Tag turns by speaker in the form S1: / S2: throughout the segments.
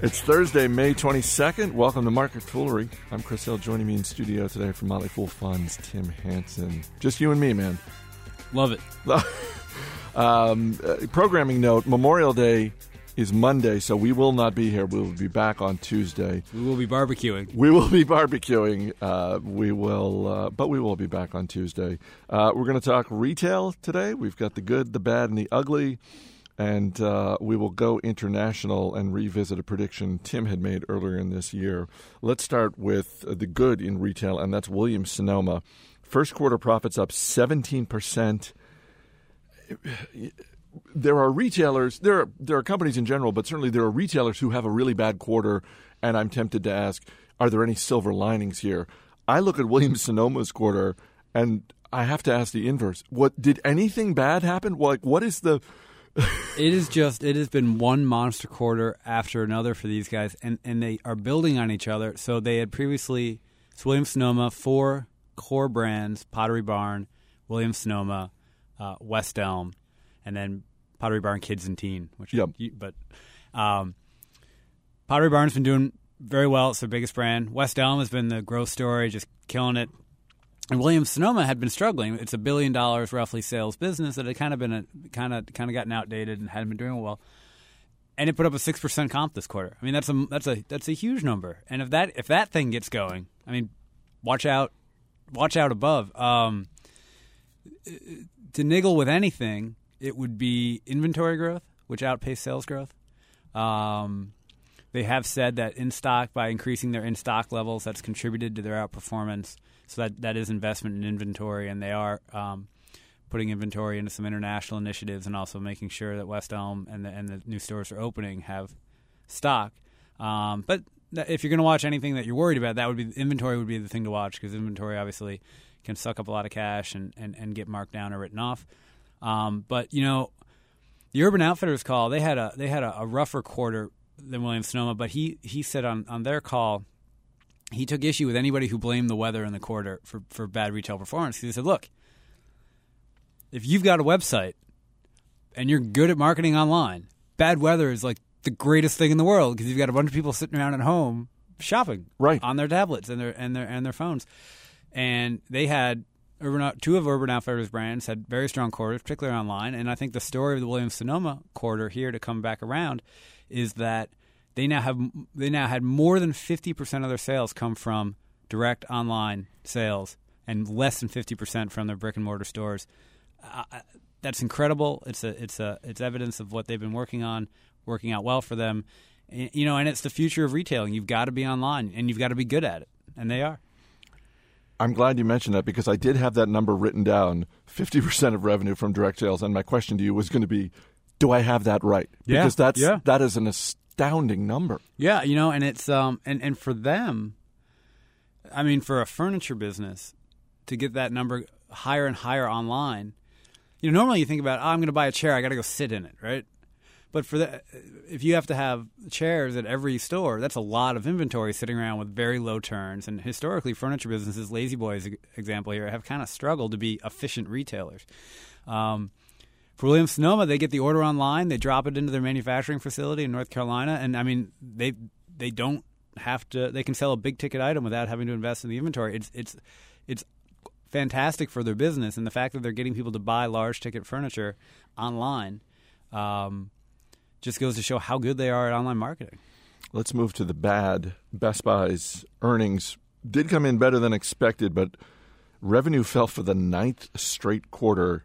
S1: It's Thursday, May 22nd. Welcome to Market Foolery. I'm Chris Hill. Joining me in studio today from Motley Fool Funds, Tim Hanson. Just you and me, man.
S2: Love it.
S1: um, uh, programming note Memorial Day is Monday, so we will not be here. We will be back on Tuesday.
S2: We will be barbecuing.
S1: We will be barbecuing. Uh, we will, uh, but we will be back on Tuesday. Uh, we're going to talk retail today. We've got the good, the bad, and the ugly and uh, we will go international and revisit a prediction Tim had made earlier in this year. Let's start with the good in retail, and that's Williams Sonoma. First quarter profits up 17%. There are retailers, there are, there are companies in general, but certainly there are retailers who have a really bad quarter, and I'm tempted to ask, are there any silver linings here? I look at Williams Sonoma's quarter, and I have to ask the inverse. What did anything bad happen? Like, what is the
S2: it is just it has been one monster quarter after another for these guys, and and they are building on each other. So they had previously it's Williams Sonoma four core brands: Pottery Barn, Williams Sonoma, uh, West Elm, and then Pottery Barn Kids and Teen. Which
S1: yep.
S2: but um, Pottery Barn's been doing very well. It's their biggest brand. West Elm has been the growth story, just killing it and Williams Sonoma had been struggling. It's a billion dollars roughly sales business that had kind of been kind of kind of gotten outdated and hadn't been doing well. And it put up a six percent comp this quarter. I mean, that's a that's a that's a huge number. And if that if that thing gets going, I mean, watch out, watch out above. Um, to niggle with anything, it would be inventory growth, which outpaced sales growth. Um, they have said that in stock by increasing their in stock levels, that's contributed to their outperformance. So that that is investment in inventory, and they are um, putting inventory into some international initiatives, and also making sure that West Elm and the and the new stores are opening have stock. Um, but if you're going to watch anything that you're worried about, that would be inventory would be the thing to watch because inventory obviously can suck up a lot of cash and, and, and get marked down or written off. Um, but you know, the Urban Outfitters call they had a they had a, a rougher quarter than Williams Sonoma, but he he said on on their call he took issue with anybody who blamed the weather in the quarter for, for bad retail performance. He said, look, if you've got a website and you're good at marketing online, bad weather is like the greatest thing in the world because you've got a bunch of people sitting around at home shopping
S1: right.
S2: on their tablets and their and their and their phones. And they had Urban, two of Urban Outfitters brands had very strong quarters, particularly online. And I think the story of the Williams Sonoma quarter here to come back around is that they now have they now had more than 50% of their sales come from direct online sales and less than 50% from their brick and mortar stores. Uh, that's incredible. It's a it's a it's evidence of what they've been working on, working out well for them. You know, and it's the future of retailing. You've got to be online and you've got to be good at it, and they are.
S1: I'm glad you mentioned that because I did have that number written down 50% of revenue from direct sales. And my question to you was going to be do I have that right?
S2: Yeah.
S1: Because that's,
S2: yeah.
S1: that is an astounding number.
S2: Yeah, you know, and it's um and and for them, I mean, for a furniture business to get that number higher and higher online, you know, normally you think about, oh, I'm going to buy a chair, I got to go sit in it, right? But for the, if you have to have chairs at every store, that's a lot of inventory sitting around with very low turns. And historically, furniture businesses, La-Z-Boy's example here, have kind of struggled to be efficient retailers. Um, for Williams Sonoma, they get the order online, they drop it into their manufacturing facility in North Carolina, and I mean they they don't have to. They can sell a big ticket item without having to invest in the inventory. It's it's it's fantastic for their business, and the fact that they're getting people to buy large ticket furniture online um, just goes to show how good they are at online marketing.
S1: Let's move to the bad. Best Buy's earnings did come in better than expected, but revenue fell for the ninth straight quarter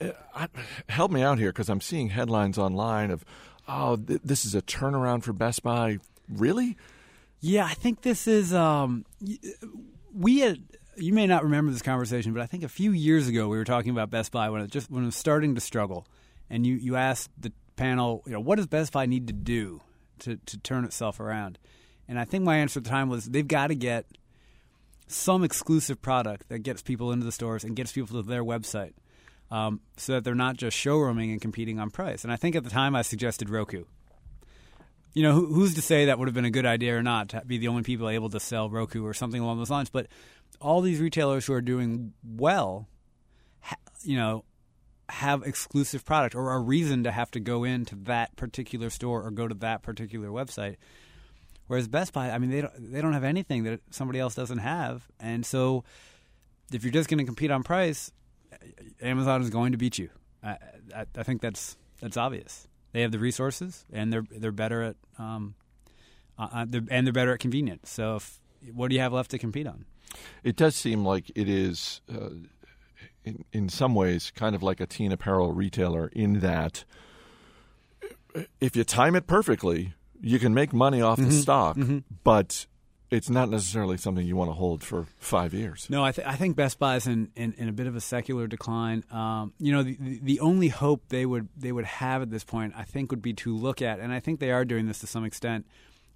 S1: I, help me out here because I'm seeing headlines online of, oh, th- this is a turnaround for Best Buy. Really?
S2: Yeah, I think this is. Um, we had. You may not remember this conversation, but I think a few years ago we were talking about Best Buy when it just when it was starting to struggle, and you you asked the panel, you know, what does Best Buy need to do to to turn itself around? And I think my answer at the time was they've got to get some exclusive product that gets people into the stores and gets people to their website um, so that they're not just showrooming and competing on price. And I think at the time I suggested Roku. You know, who, who's to say that would have been a good idea or not to be the only people able to sell Roku or something along those lines? But all these retailers who are doing well, you know, have exclusive product or a reason to have to go into that particular store or go to that particular website. Whereas Best Buy, I mean, they don't they don't have anything that somebody else doesn't have, and so if you're just going to compete on price, Amazon is going to beat you. I, I, I, think that's that's obvious. They have the resources, and they're they're better at um, uh, uh, they're, and they're better at convenience. So, if, what do you have left to compete on?
S1: It does seem like it is, uh, in in some ways, kind of like a teen apparel retailer in that if you time it perfectly, you can make money off
S2: mm-hmm.
S1: the stock,
S2: mm-hmm.
S1: but it's not necessarily something you want to hold for five years.
S2: No, I, th- I think Best Buy is in, in, in, a bit of a secular decline. Um, you know, the, the only hope they would they would have at this point, I think, would be to look at, and I think they are doing this to some extent,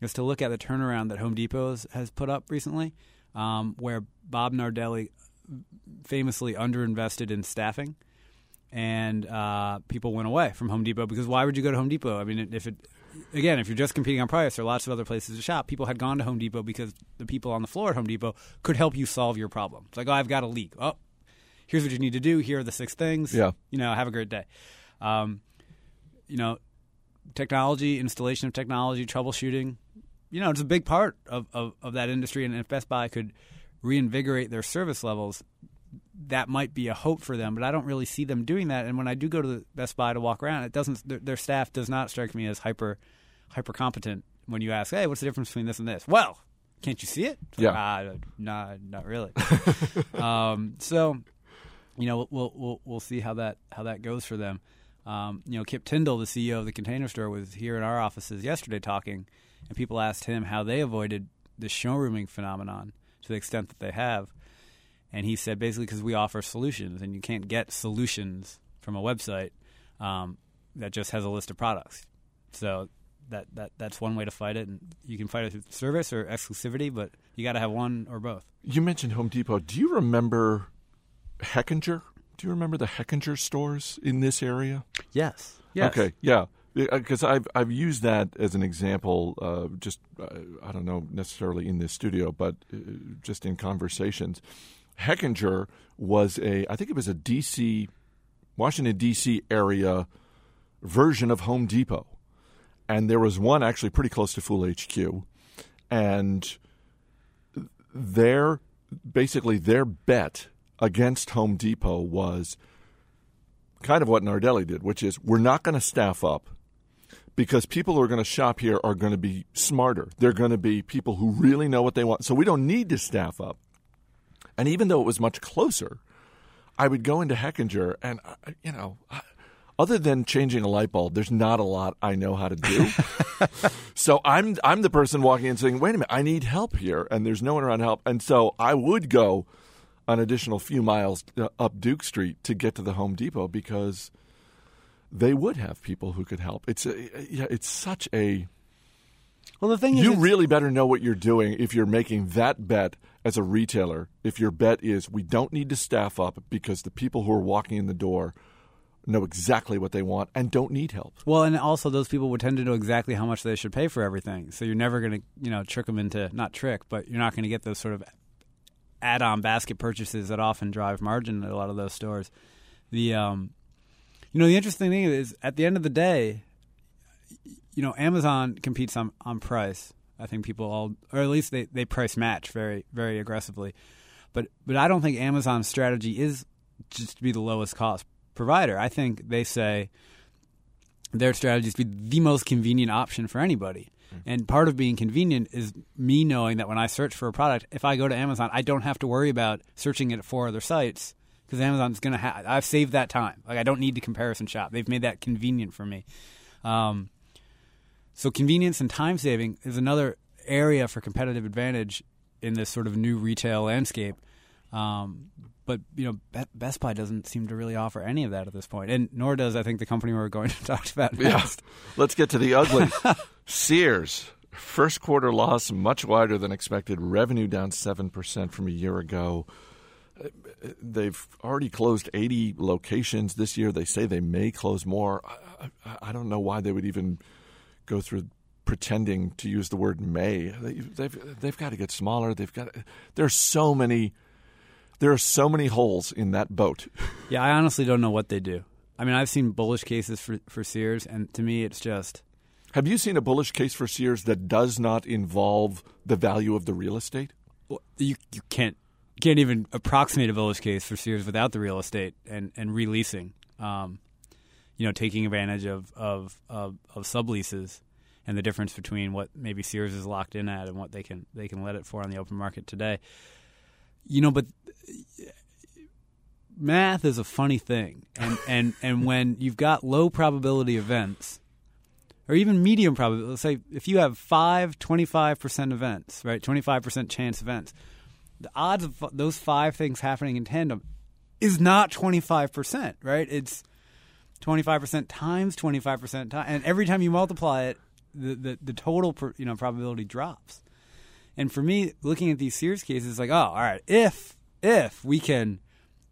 S2: is to look at the turnaround that Home Depot has, has put up recently, um, where Bob Nardelli famously underinvested in staffing and uh, people went away from Home Depot because why would you go to Home Depot? I mean, if it again, if you're just competing on price, there are lots of other places to shop. People had gone to Home Depot because the people on the floor at Home Depot could help you solve your problem. It's like, oh, I've got a leak. Oh, here's what you need to do. Here are the six things.
S1: Yeah.
S2: You know, have a great day. Um, you know, technology, installation of technology, troubleshooting. You know, it's a big part of, of, of that industry. And if Best Buy could reinvigorate their service levels, that might be a hope for them, but I don't really see them doing that. And when I do go to the Best Buy to walk around, it doesn't. Their, their staff does not strike me as hyper, hyper competent. When you ask, "Hey, what's the difference between this and this?" Well, can't you see it?
S1: yeah,
S2: uh, nah, not really. um, so, you know, we'll we'll we'll see how that how that goes for them. Um, you know, Kip Tindell, the CEO of the Container Store, was here in our offices yesterday talking, and people asked him how they avoided the showrooming phenomenon to the extent that they have. And he said basically because we offer solutions, and you can't get solutions from a website um, that just has a list of products. So that that that's one way to fight it, and you can fight it through service or exclusivity, but you got to have one or both.
S1: You mentioned Home Depot. Do you remember Hechinger? Do you remember the Hechinger stores in this area?
S2: Yes. Yes.
S1: Okay. Yeah. Because I've I've used that as an example, uh, just uh, I don't know necessarily in this studio, but uh, just in conversations. Hechinger was a, I think it was a D.C., Washington, D.C. area version of Home Depot. And there was one actually pretty close to Fool HQ. And their, basically, their bet against Home Depot was kind of what Nardelli did, which is we're not going to staff up because people who are going to shop here are going to be smarter. They're going to be people who really know what they want. So we don't need to staff up. And even though it was much closer, I would go into Hechinger and, uh, you know, other than changing a light bulb, there's not a lot I know how to do. so I'm I'm the person walking in saying, "Wait a minute, I need help here," and there's no one around to help. And so I would go an additional few miles uh, up Duke Street to get to the Home Depot because they would have people who could help. It's a, yeah, it's such a
S2: well. The thing is,
S1: you really better know what you're doing if you're making that bet as a retailer, if your bet is we don't need to staff up because the people who are walking in the door know exactly what they want and don't need help.
S2: Well, and also those people would tend to know exactly how much they should pay for everything. So you're never going to, you know, trick them into not trick, but you're not going to get those sort of add-on basket purchases that often drive margin at a lot of those stores. The um you know, the interesting thing is at the end of the day, you know, Amazon competes on on price I think people all, or at least they, they price match very very aggressively. But but I don't think Amazon's strategy is just to be the lowest cost provider. I think they say their strategy is to be the most convenient option for anybody. Mm-hmm. And part of being convenient is me knowing that when I search for a product, if I go to Amazon, I don't have to worry about searching it at four other sites because Amazon's going to have. I've saved that time. Like I don't need to comparison shop. They've made that convenient for me. Um, so convenience and time saving is another area for competitive advantage in this sort of new retail landscape. Um, but you know, Best Buy doesn't seem to really offer any of that at this point, and nor does I think the company we're going to talk about next.
S1: Yeah. Let's get to the ugly. Sears first quarter loss much wider than expected. Revenue down seven percent from a year ago. They've already closed 80 locations this year. They say they may close more. I, I, I don't know why they would even go through pretending to use the word may. They've they've got to get smaller. They've got there's so many there are so many holes in that boat.
S2: Yeah, I honestly don't know what they do. I mean, I've seen bullish cases for for Sears, and to me, it's just
S1: Have you seen a bullish case for Sears that does not involve the value of the real estate?
S2: well, you you can't you can't even approximate a bullish case for Sears without the real estate and and releasing. Um, you know, taking advantage of of of, of subleases and the difference between what maybe Sears is locked in at and what they can they can let it for on the open market today. You know, but math is a funny thing, and and and when you've got low probability events or even medium probability. Let's say if you have five 25% events, right, 25% chance events, the odds of those five things happening in tandem is not 25%, right? It's 25% times 25% time, and every time you multiply it, the the, the total per, you know probability drops. And for me, looking at these Sears cases, it's like, oh, all right, if if we can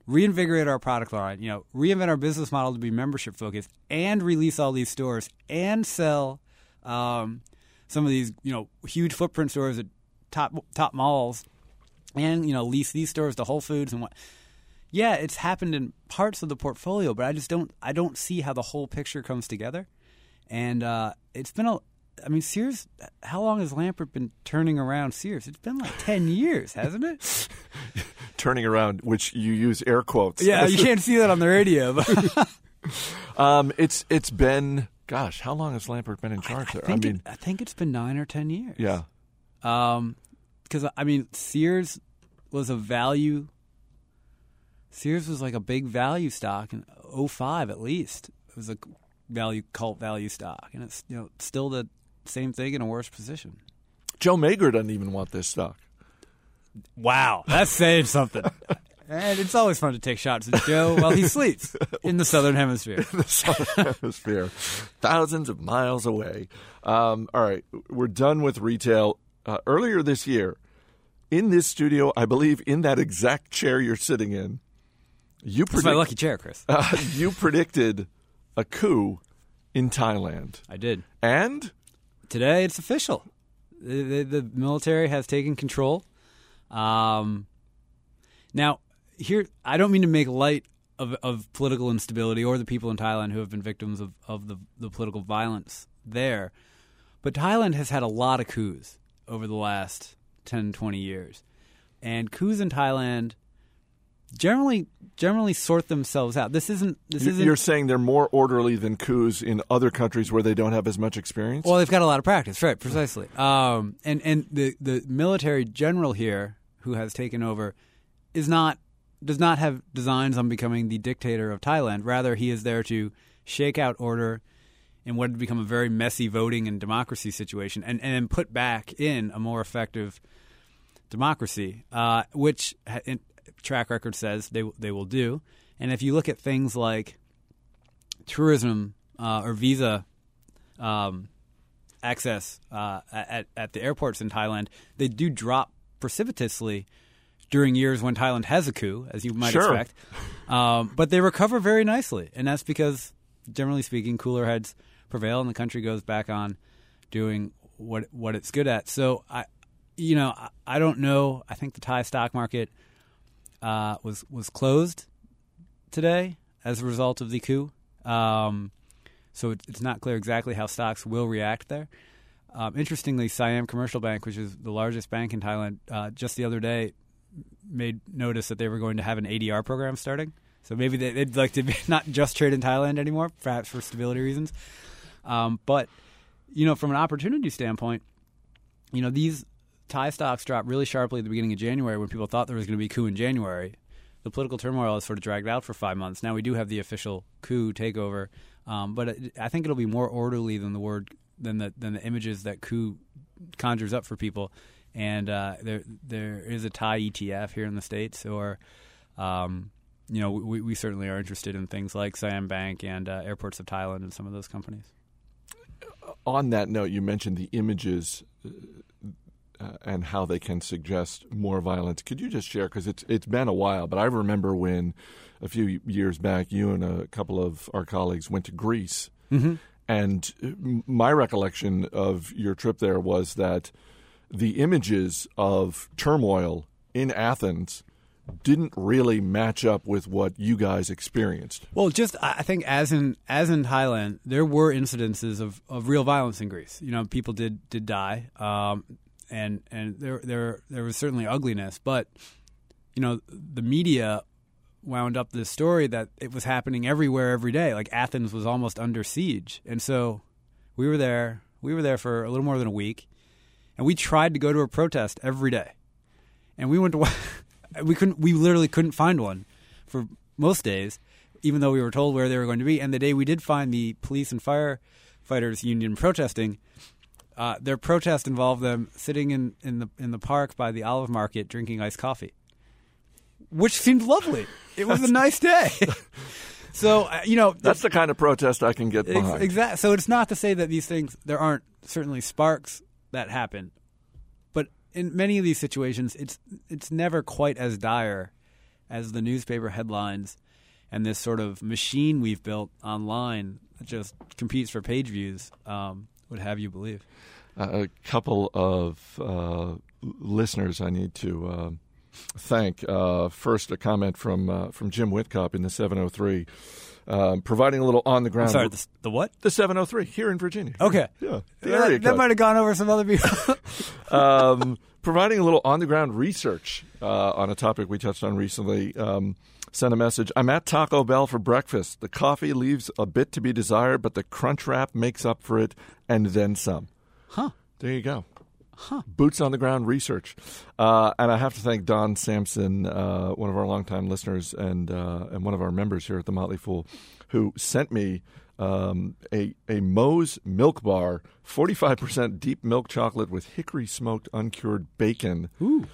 S2: reinvigorate our product line, you know, reinvent our business model to be membership focused, and release all these stores and sell um, some of these, you know, huge footprint stores at top top malls, and you know, lease these stores to Whole Foods and what. Yeah, it's happened in parts of the portfolio, but I just don't I don't see how the whole picture comes together. And uh, it's been a I mean, Sears. How long has Lampert been turning around Sears? It's been like ten years, hasn't it?
S1: Turning around, which you use air quotes.
S2: Yeah, you can't see that on the radio.
S1: Um, it's it's been gosh, how long has Lampert been in charge
S2: I
S1: there? I
S2: think,
S1: mean,
S2: it, I think it's been nine or ten years.
S1: yeah.
S2: Um, because I mean, Sears was a value. Sears was like a big value stock in 05 at least. It was a value cult value stock, and it's you know still the same thing in a worse position.
S1: Joe Magyar doesn't even want this stock.
S2: Wow, that's saying something. And it's always fun to take shots at Joe while he sleeps in the southern hemisphere.
S1: the southern hemisphere, thousands of miles away. Um, all right, we're done with retail. Uh, earlier this year, in this studio, I believe in that exact chair you're sitting in, you
S2: It's my lucky chair, Chris.
S1: uh, you predicted a coup in Thailand,
S2: I did.
S1: and
S2: today it's official. The, the, the military has taken control. Um, now, here, I don't mean to make light of, of political instability or the people in Thailand who have been victims of, of the, the political violence there, but Thailand has had a lot of coups over the last 10, 20 years. And coups in Thailand generally generally sort themselves out. This isn't this
S1: you-
S2: isn't
S1: you're saying they're more orderly than coups in other countries where they don't have as much experience.
S2: Well, they've got a lot of practice, right? Precisely. Um, and and the the military general here who has taken over is not does not have designs on becoming the dictator of Thailand. Rather, he is there to shake out order in what had become a very messy voting and democracy situation, and and then put back in a more effective democracy, uh, which ha- track record says they they will do. And if you look at things like tourism uh, or visa um, access uh, at at the airports in Thailand, they do drop precipitously during years when Thailand has a coup, as you might
S1: Sure.
S2: expect. Um, but they recover very nicely, and that's because, generally speaking, cooler heads prevail, and the country goes back on doing what what it's good at. So I, you know, I, I don't know. I think the Thai stock market uh, was was closed today as a result of the coup. Um, so it, it's not clear exactly how stocks will react there. Um, interestingly, Siam Commercial Bank, which is the largest bank in Thailand, uh, just the other day made notice that they were going to have an ADR program starting. So maybe they, they'd like to not just trade in Thailand anymore, perhaps for stability reasons. Um, but you know, from an opportunity standpoint, you know these Thai stocks dropped really sharply at the beginning of January when people thought there was going to be a coup in January. The political turmoil has sort of dragged out for five months. Now we do have the official coup takeover, um, but it, I think it'll be more orderly than the word than the than the images that coup conjures up for people. And uh, there there is a Thai ETF here in the states, or um, you know we, we certainly are interested in things like Siam Bank and uh, Airports of Thailand and some of those companies.
S1: on that note, you mentioned the images uh, and how they can suggest more violence. Could you just share? Because it's it's been a while, but I remember when a few years back, you and a couple of our colleagues went to Greece,
S2: Mm-hmm.
S1: and uh, my recollection of your trip there was that the images of turmoil in Athens didn't really match up with what you guys experienced.
S2: Well, just I think as in as in Thailand, there were incidences of, of real violence in Greece. You know, people did did die, um, and and there there there was certainly ugliness, but you know, the media wound up this story that it was happening everywhere every day. Like Athens was almost under siege, and so we were there. We were there for a little more than a week, and we tried to go to a protest every day, and we went to. we couldn't. We literally couldn't find one for most days, even though we were told where they were going to be. And the day we did find the police and firefighters union protesting, uh, their protest involved them sitting in, in the in the park by the olive market drinking iced coffee, which seemed lovely. It was a nice day. so uh, you know
S1: That's the kind of protest I can get behind.
S2: Exactly. So it's not to say that these things there aren't certainly sparks that happen, but in many of these situations, it's it's never quite as dire as the newspaper headlines and this sort of machine we've built online that just competes for page views um, would have you believe.
S1: Uh, a couple of uh, listeners I need to uh, thank. Uh, first, a comment from uh, from Jim Whitcop in the 703, um, providing a little on the ground.
S2: Sorry, the, the what?
S1: The 703 here in Virginia.
S2: Okay.
S1: Yeah. The
S2: that, that might have gone over some other people.
S1: um, providing a little on the ground research uh, on a topic we touched on recently. Um, sent a message. I'm at Taco Bell for breakfast. The coffee leaves a bit to be desired, but the crunch wrap makes up for it and then some.
S2: huh.
S1: There you go. Huh. Boots on the ground research. Uh, and I have to thank Don Sampson, uh, one of our longtime listeners and uh, and one of our members here at the Motley Fool, who sent me um, a a Mo's Milk Bar, forty five percent deep milk chocolate with hickory smoked uncured bacon,
S2: Ooh.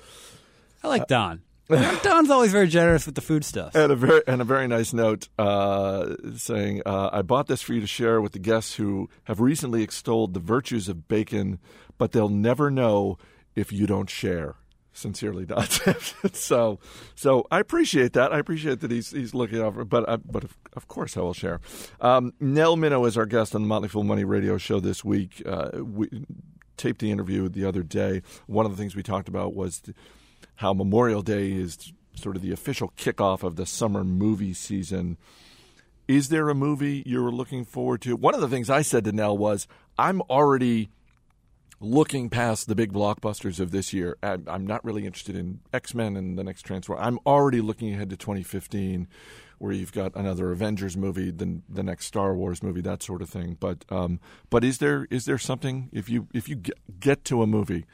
S2: I like Don. Don's always very generous with the food stuff.
S1: and a very and a very nice note uh, saying, uh, "I bought this for you to share with the guests who have recently extolled the virtues of bacon, but they'll never know if you don't share." Sincerely. Sampson. so, so I appreciate that. I appreciate that he's he's looking over, but I, but of, of course I will share. Um, Nell Minow is our guest on the Motley Fool Money Radio Show this week. Uh, we taped the interview the other day. One of the things we talked about was. How Memorial Day is sort of the official kickoff of the summer movie season. Is there a movie you're looking forward to? One of the things I said to Nell was, I'm already looking past the big blockbusters of this year. I'm I'm not really interested in X Men and the next Transformer. I'm already looking ahead to 2015, where you've got another Avengers movie, the the next Star Wars movie, that sort of thing. But um, but is there is there something if you if you get, to a movie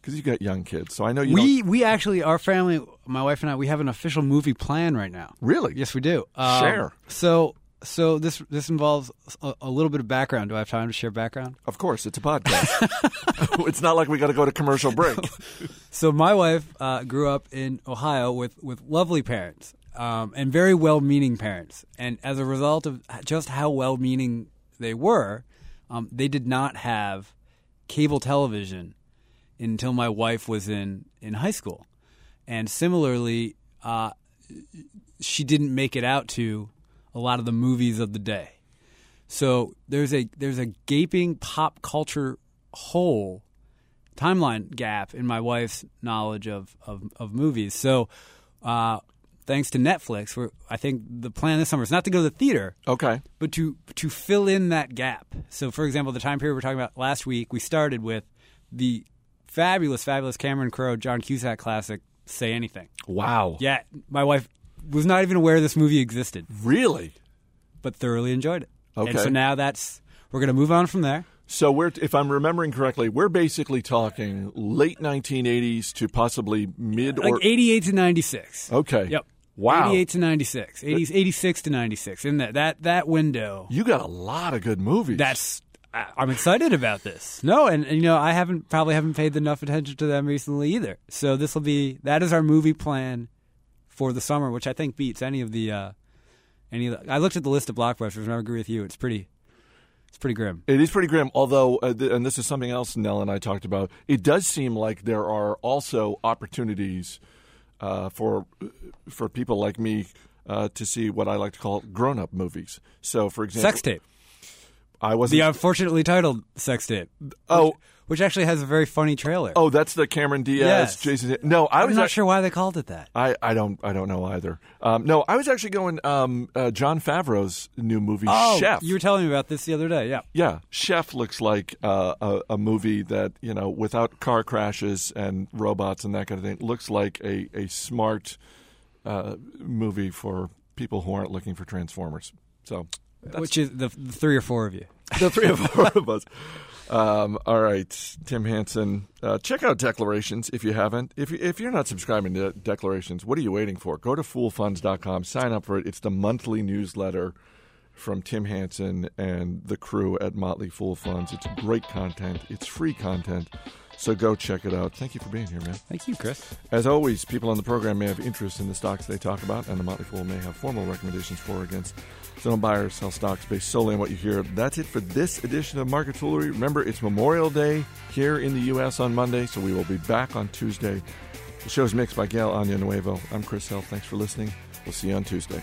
S1: because you've got young kids, so I know you don't,
S2: We we actually our family, my wife and I, we have an official movie plan right now.
S1: really
S2: Yes, we do. Um,
S1: Share.
S2: So so this this involves a, a little bit of background. Do I have time to share background?
S1: Of course, it's a podcast. it's not like we got to go to commercial break.
S2: So my wife uh, grew up in Ohio with with lovely parents um, and very well-meaning parents, and as a result of just how well-meaning they were, um, they did not have cable television until my wife was in in high school, and similarly, uh, she didn't make it out to a lot of the movies of the day. So there's a there's a gaping pop culture hole timeline gap in my wife's knowledge of of, of movies. So, uh, thanks to Netflix, we're, I think the plan this summer is not to go to the theater,
S1: Okay.
S2: but to to fill in that gap. So, for example, the time period we're talking about last week, we started with the fabulous, fabulous Cameron Crowe, John Cusack classic, "Say Anything."
S1: Wow.
S2: Yeah, my wife was not even aware this movie existed,
S1: Really?
S2: but thoroughly enjoyed it. And
S1: Okay.
S2: so now that's we're going to move on from there.
S1: So we're, if I'm remembering correctly, we're basically talking late 1980s to possibly mid or
S2: Like 88 to 96.
S1: okay.
S2: Yep.
S1: Wow.
S2: 88 to 96. 80, 86 to 96. In that that that window.
S1: You got a lot of good movies.
S2: That's I- I'm excited about this. No, and, and you know, I haven't probably haven't paid enough attention to them recently either. So this will be that is our movie plan for the summer, which I think beats any of the uh any of the, I looked at the list of blockbusters and I agree with you. It's pretty it's pretty grim.
S1: It is pretty grim, although, uh, th- and this is something else Nell and I talked about. It does seem like there are also opportunities uh, for for people like me uh, to see what I like to call grown up movies. So, for example,
S2: Sex tape.
S1: I wasn't.
S2: The unfortunately titled sex tape.
S1: oh,
S2: which actually has a very funny trailer.
S1: Oh, that's the Cameron Diaz,
S2: Yes.
S1: Jason. No, I
S2: I'm
S1: was
S2: not
S1: act-
S2: sure why they called it that.
S1: I, I don't I don't know either. Um, no, I was actually going um, uh, Jon Favreau's new movie
S2: Oh,
S1: Chef.
S2: you were telling me about this the other day. Yeah.
S1: yeah, Chef looks like uh, a, a movie that you know without car crashes and robots and that kind of thing. Looks like a a smart uh, movie for people who aren't looking for Transformers. So
S2: Which is the, the three or four of you.
S1: the three or four of us. Um, all right, Tim Hanson. Uh, check out Declarations if you haven't. If, you, if you're not subscribing to Declarations, what are you waiting for? Go to foolfunds.com, sign up for it. It's the monthly newsletter from Tim Hanson and the crew at Motley Fool Funds. It's great content, it's free content. So go check it out. Thank you for being here, man.
S2: Thank you, Chris.
S1: As always, people on the program may have interest in the stocks they talk about, and the Motley Fool may have formal recommendations for or against. So don't buy or sell stocks based solely on what you hear. That's it for this edition of Market Foolery. Remember, it's Memorial Day here in the U.S. on Monday, so we will be back on Tuesday. The show is mixed by Gail Anya Nuevo. I'm Chris Hill. Thanks for listening. We'll see you on Tuesday.